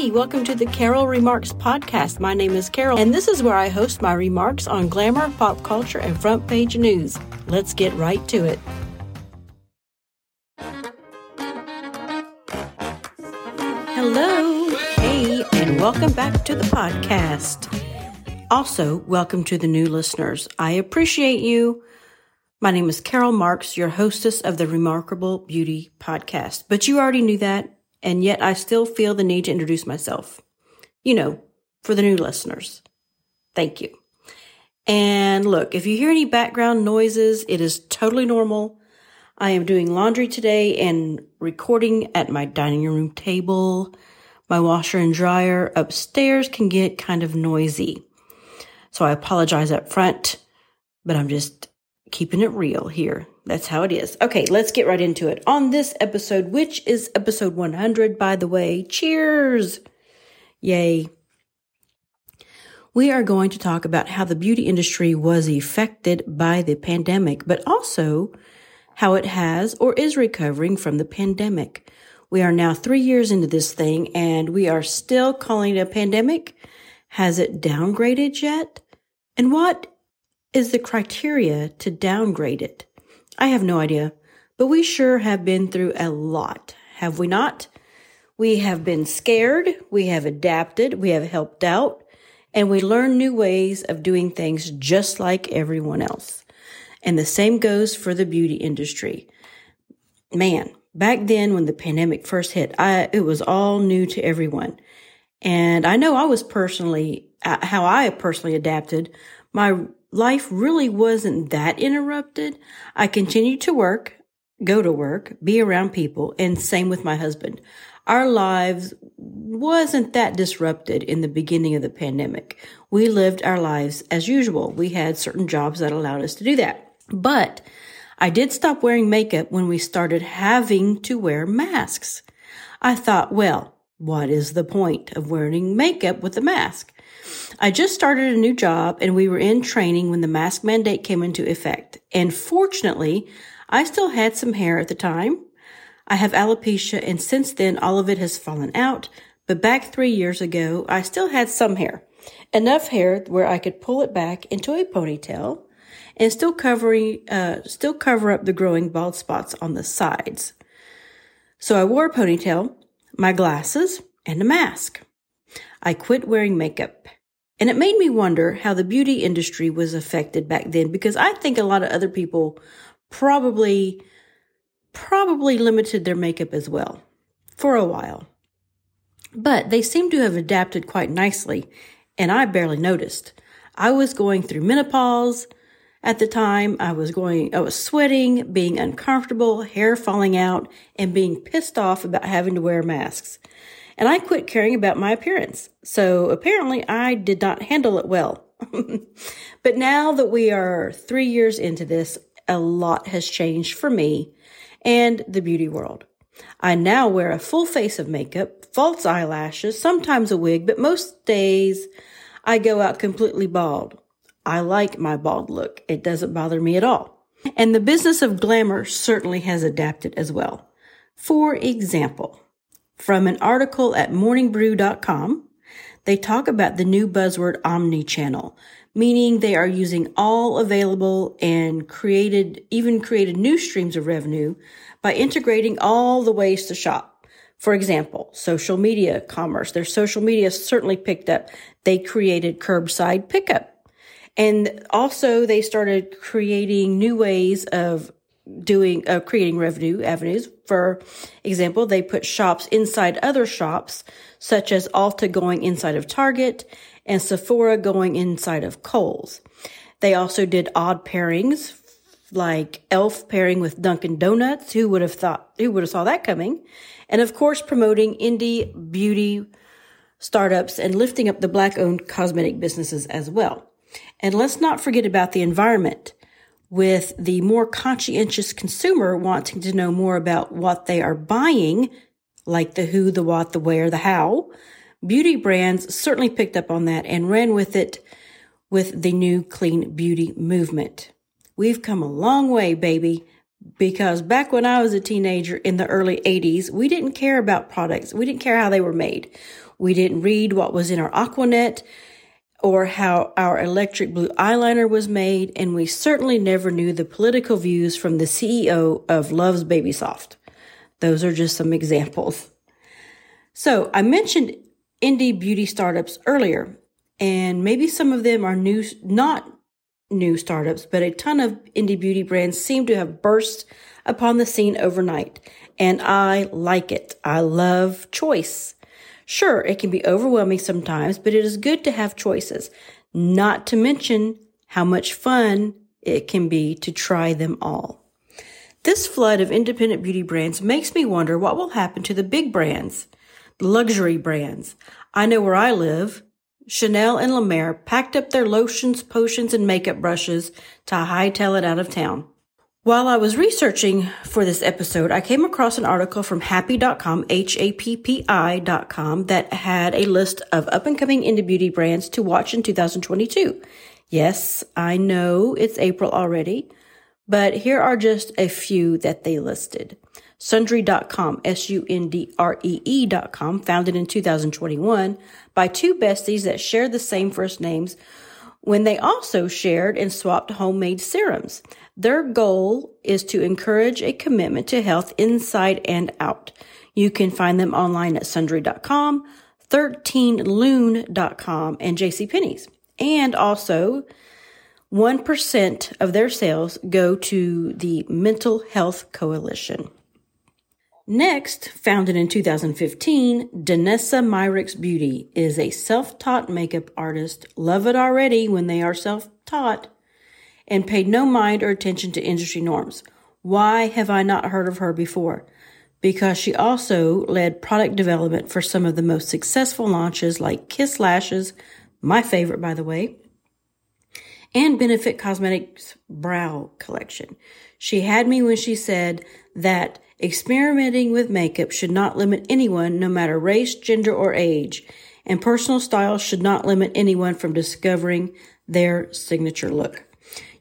Hey, welcome to the Carol Remarks podcast. My name is Carol, and this is where I host my remarks on glamour, pop culture, and front page news. Let's get right to it. Hello, hey, and welcome back to the podcast. Also, welcome to the new listeners. I appreciate you. My name is Carol Marks, your hostess of the Remarkable Beauty podcast. But you already knew that and yet I still feel the need to introduce myself. You know, for the new listeners. Thank you. And look, if you hear any background noises, it is totally normal. I am doing laundry today and recording at my dining room table. My washer and dryer upstairs can get kind of noisy. So I apologize up front, but I'm just keeping it real here. That's how it is. Okay, let's get right into it. On this episode, which is episode 100, by the way, cheers! Yay. We are going to talk about how the beauty industry was affected by the pandemic, but also how it has or is recovering from the pandemic. We are now three years into this thing and we are still calling it a pandemic. Has it downgraded yet? And what is the criteria to downgrade it? I have no idea, but we sure have been through a lot, have we not? We have been scared, we have adapted, we have helped out, and we learn new ways of doing things just like everyone else. And the same goes for the beauty industry. Man, back then when the pandemic first hit, I, it was all new to everyone. And I know I was personally, uh, how I personally adapted. My life really wasn't that interrupted. I continued to work, go to work, be around people, and same with my husband. Our lives wasn't that disrupted in the beginning of the pandemic. We lived our lives as usual. We had certain jobs that allowed us to do that. But I did stop wearing makeup when we started having to wear masks. I thought, well, what is the point of wearing makeup with a mask? I just started a new job and we were in training when the mask mandate came into effect. And fortunately, I still had some hair at the time. I have alopecia and since then all of it has fallen out. But back three years ago, I still had some hair. Enough hair where I could pull it back into a ponytail and still covering, uh, still cover up the growing bald spots on the sides. So I wore a ponytail, my glasses, and a mask. I quit wearing makeup. And it made me wonder how the beauty industry was affected back then because I think a lot of other people probably, probably limited their makeup as well for a while. But they seem to have adapted quite nicely, and I barely noticed. I was going through menopause at the time. I was going, I was sweating, being uncomfortable, hair falling out, and being pissed off about having to wear masks and I quit caring about my appearance. So apparently I did not handle it well. but now that we are three years into this, a lot has changed for me and the beauty world. I now wear a full face of makeup, false eyelashes, sometimes a wig, but most days I go out completely bald. I like my bald look. It doesn't bother me at all. And the business of glamour certainly has adapted as well. For example, from an article at morningbrew.com. They talk about the new buzzword omni-channel, meaning they are using all available and created, even created new streams of revenue by integrating all the ways to shop. For example, social media commerce. Their social media certainly picked up. They created curbside pickup. And also they started creating new ways of doing uh, creating revenue avenues. For example, they put shops inside other shops, such as Ulta going inside of Target and Sephora going inside of Kohl's. They also did odd pairings, like Elf pairing with Dunkin' Donuts. Who would have thought? Who would have saw that coming? And of course, promoting indie beauty startups and lifting up the black-owned cosmetic businesses as well. And let's not forget about the environment with the more conscientious consumer wanting to know more about what they are buying, like the who, the what, the where, the how. Beauty brands certainly picked up on that and ran with it with the new clean beauty movement. We've come a long way, baby, because back when I was a teenager in the early 80s, we didn't care about products. We didn't care how they were made. We didn't read what was in our Aquanet or how our electric blue eyeliner was made, and we certainly never knew the political views from the CEO of Love's Baby Soft. Those are just some examples. So I mentioned indie beauty startups earlier, and maybe some of them are new, not new startups, but a ton of indie beauty brands seem to have burst upon the scene overnight. And I like it. I love choice. Sure, it can be overwhelming sometimes, but it is good to have choices, not to mention how much fun it can be to try them all. This flood of independent beauty brands makes me wonder what will happen to the big brands, the luxury brands. I know where I live. Chanel and La Mer packed up their lotions, potions, and makeup brushes to hightail it out of town. While I was researching for this episode, I came across an article from happi.com, H-A-P-P-I.com, that had a list of up and coming indie beauty brands to watch in 2022. Yes, I know it's April already, but here are just a few that they listed. Sundree.com, S-U-N-D-R-E-E.com, founded in 2021 by two besties that shared the same first names when they also shared and swapped homemade serums. Their goal is to encourage a commitment to health inside and out. You can find them online at sundree.com, 13lune.com, and JCPenney's. And also, 1% of their sales go to the Mental Health Coalition. Next, founded in 2015, Danessa Myricks Beauty is a self-taught makeup artist. Love it already when they are self-taught and paid no mind or attention to industry norms. Why have I not heard of her before? Because she also led product development for some of the most successful launches like Kiss Lashes, my favorite by the way, and Benefit Cosmetics Brow Collection. She had me when she said that Experimenting with makeup should not limit anyone, no matter race, gender, or age, and personal style should not limit anyone from discovering their signature look.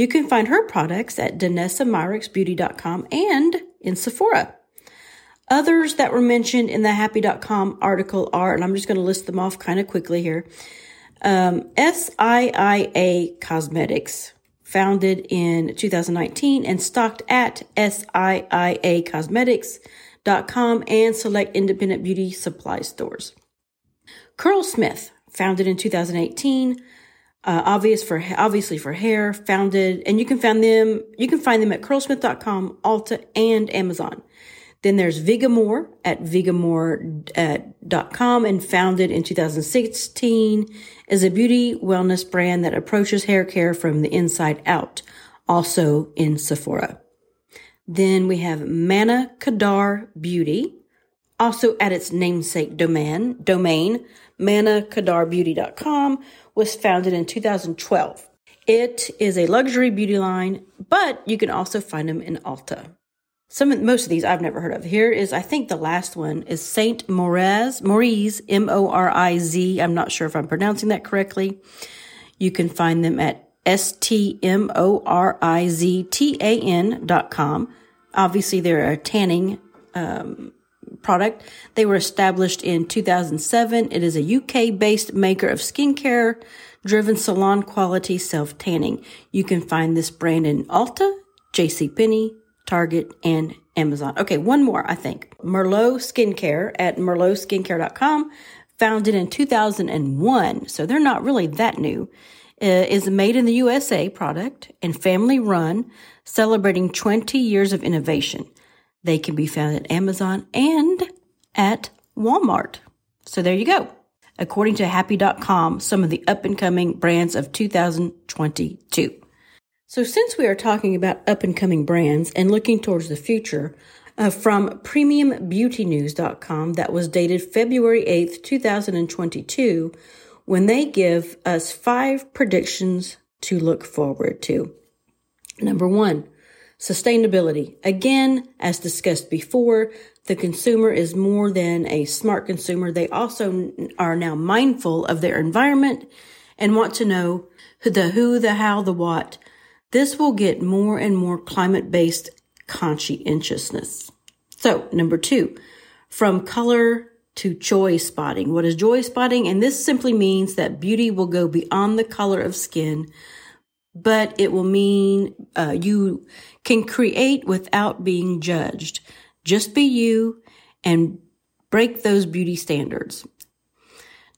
You can find her products at DanessaMyricksBeauty.com and in Sephora. Others that were mentioned in the happi.com article are, and I'm just going to list them off kind of quickly here. Um, SIIA Cosmetics, founded in 2019 and stocked at SIIAcosmetics.com and select independent beauty supply stores. Curl Smith, founded in 2018, uh, obvious for obviously for hair, founded, and you can find them you can find them at curlsmith.com, Ulta and Amazon. Then there's Vegamour at vegamour.com and founded in 2016 is a beauty wellness brand that approaches hair care from the inside out, also in Sephora. Then we have Manna Kadar Beauty, also at its namesake domain, domain mannakadarbeauty.com was founded in 2012. It is a luxury beauty line, but you can also find them in Ulta. Some of, most of these I've never heard of. Here is, I think the last one is Saint Moriz, Moriz, M-O-R-I-Z. I'm not sure if I'm pronouncing that correctly. You can find them at S-T-M-O-R-I-Z-T-A-N dot com. Obviously, they're a tanning, um, product. They were established in 2007. It is a UK based maker of skincare driven salon quality self tanning. You can find this brand in Ulta, JCPenney, Target, and Amazon. Okay, one more, I think. Merlot Skincare at merlotskincare.com, founded in 2001. So they're not really that new. Uh, is a made in the USA product and family run, celebrating 20 years of innovation. They can be found at Amazon and at Walmart. So there you go. According to happi.com, some of the up and coming brands of 2022. So since we are talking about up and coming brands and looking towards the future, uh, from premiumbeautynews.com that was dated February 8th, 2022, when they give us five predictions to look forward to. Number one, sustainability. Again, as discussed before, the consumer is more than a smart consumer. They also are now mindful of their environment and want to know the who, the how, the what this will get more and more climate based conscientiousness. So number two, from color to joy spotting. What is joy spotting? And this simply means that beauty will go beyond the color of skin, but it will mean uh, you can create without being judged. Just be you and break those beauty standards.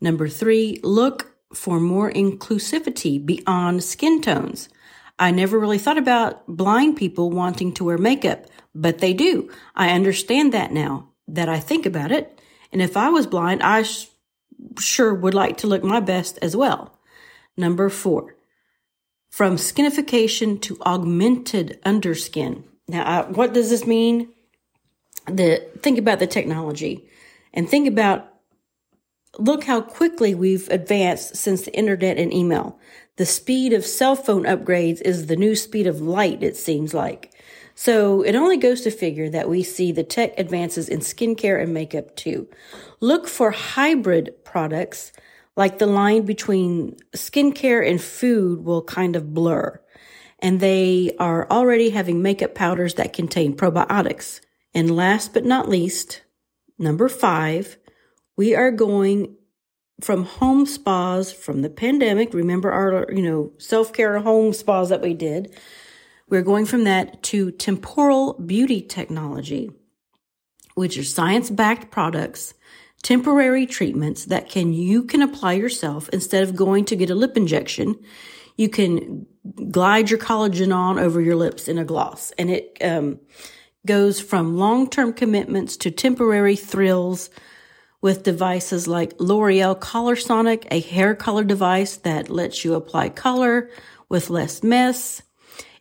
Number three, look for more inclusivity beyond skin tones. I never really thought about blind people wanting to wear makeup, but they do. I understand that now that I think about it. And if I was blind, I sh- sure would like to look my best as well. Number four, from skinification to augmented underskin. Now, uh, what does this mean? The think about the technology and think about look how quickly we've advanced since the internet and email. The speed of cell phone upgrades is the new speed of light, it seems like. So it only goes to figure that we see the tech advances in skincare and makeup too. Look for hybrid products like the line between skincare and food will kind of blur. And they are already having makeup powders that contain probiotics. And last but not least, number five, we are going from home spas from the pandemic. Remember our, you know, self-care home spas that we did. We're going from that to temporal beauty technology, which are science-backed products, temporary treatments that can, you can apply yourself instead of going to get a lip injection. You can glide your collagen on over your lips in a gloss and it, um, goes from long-term commitments to temporary thrills, with devices like L'Oreal Colorsonic a hair color device that lets you apply color with less mess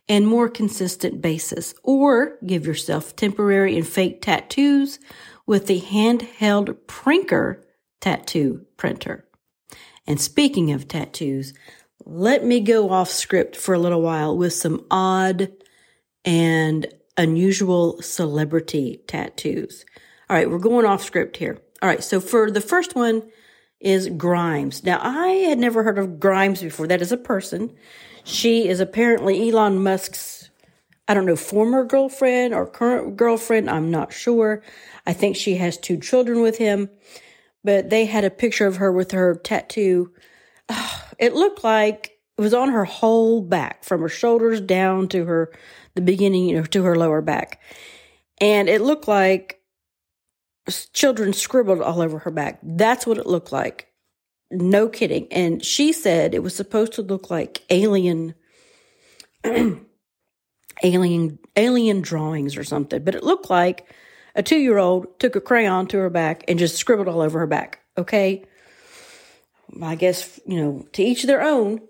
and more consistent basis, or give yourself temporary and fake tattoos with the handheld Prinker tattoo printer. And speaking of tattoos, let me go off script for a little while with some odd and unusual celebrity tattoos. All right, we're going off script here. All right. So for the first one is Grimes. Now I had never heard of Grimes before. That is a person. She is apparently Elon Musk's, I don't know, former girlfriend or current girlfriend. I'm not sure. I think she has two children with him, but they had a picture of her with her tattoo. it looked like it was on her whole back from her shoulders down to her, the beginning, you know, to her lower back. And it looked like children scribbled all over her back. That's what it looked like. No kidding. And she said it was supposed to look like alien, alien, alien drawings or something, but it looked like a two year old took a crayon to her back and just scribbled all over her back. Okay. I guess, you know, to each their own.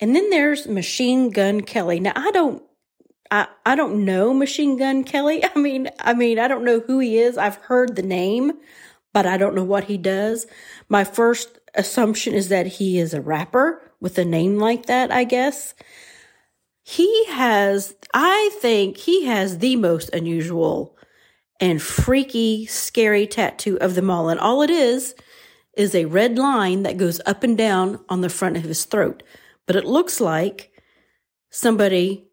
And then there's Machine Gun Kelly. Now, I don't I, I don't know Machine Gun Kelly. I mean, I mean, I don't know who he is. I've heard the name, but I don't know what he does. My first assumption is that he is a rapper with a name like that, I guess. He has, I think he has the most unusual and freaky, scary tattoo of them all. And all it is, is a red line that goes up and down on the front of his throat. But it looks like somebody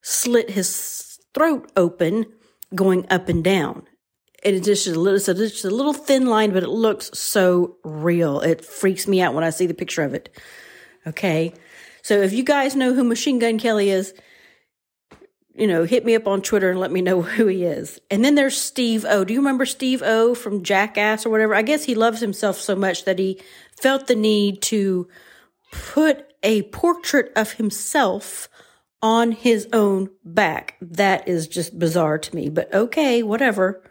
slit his throat open going up and down. And it's just a little, it's just a little thin line, but it looks so real. It freaks me out when I see the picture of it. Okay. So if you guys know who Machine Gun Kelly is, you know, hit me up on Twitter and let me know who he is. And then there's Steve O. Do you remember Steve O from Jackass or whatever? I guess he loves himself so much that he felt the need to put a portrait of himself on his own back. That is just bizarre to me, but okay, whatever.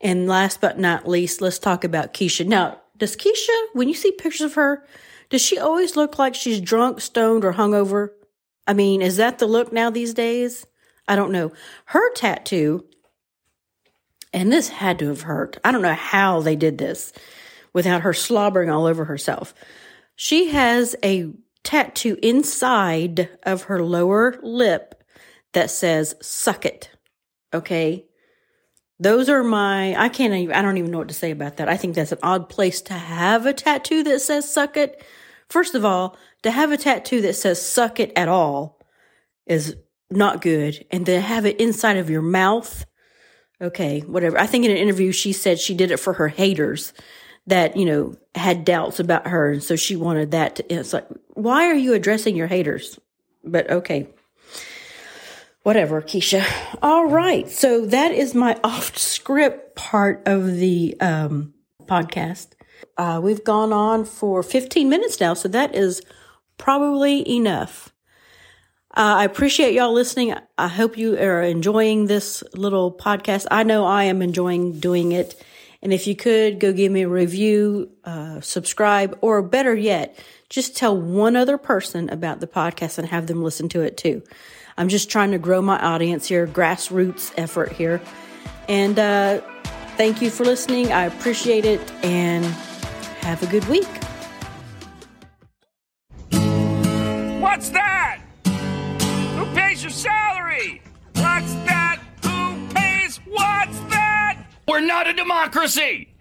And last but not least, let's talk about Keisha. Now, does Keisha, when you see pictures of her, does she always look like she's drunk, stoned, or hungover? I mean, is that the look now these days? I don't know. Her tattoo, and this had to have hurt. I don't know how they did this without her slobbering all over herself. She has a tattoo inside of her lower lip that says suck it. Okay. Those are my, I can't even, I don't even know what to say about that. I think that's an odd place to have a tattoo that says suck it. First of all, to have a tattoo that says suck it at all is not good. And to have it inside of your mouth, Okay, whatever. I think in an interview she said she did it for her haters that, you know, had doubts about her. And so she wanted that to, it's like, why are you addressing your haters? But okay. Whatever, Keisha. All right. So that is my off script part of the um, podcast. Uh, we've gone on for 15 minutes now, so that is probably enough. Uh, I appreciate y'all listening. I hope you are enjoying this little podcast. I know I am enjoying doing it. And if you could go give me a review, uh, subscribe, or better yet, just tell one other person about the podcast and have them listen to it too. I'm just trying to grow my audience here, grassroots effort here. And uh, thank you for listening. I appreciate it and have a good week. What's that? Who pays your salary? What's that? Who pays? What's that? We're not a democracy!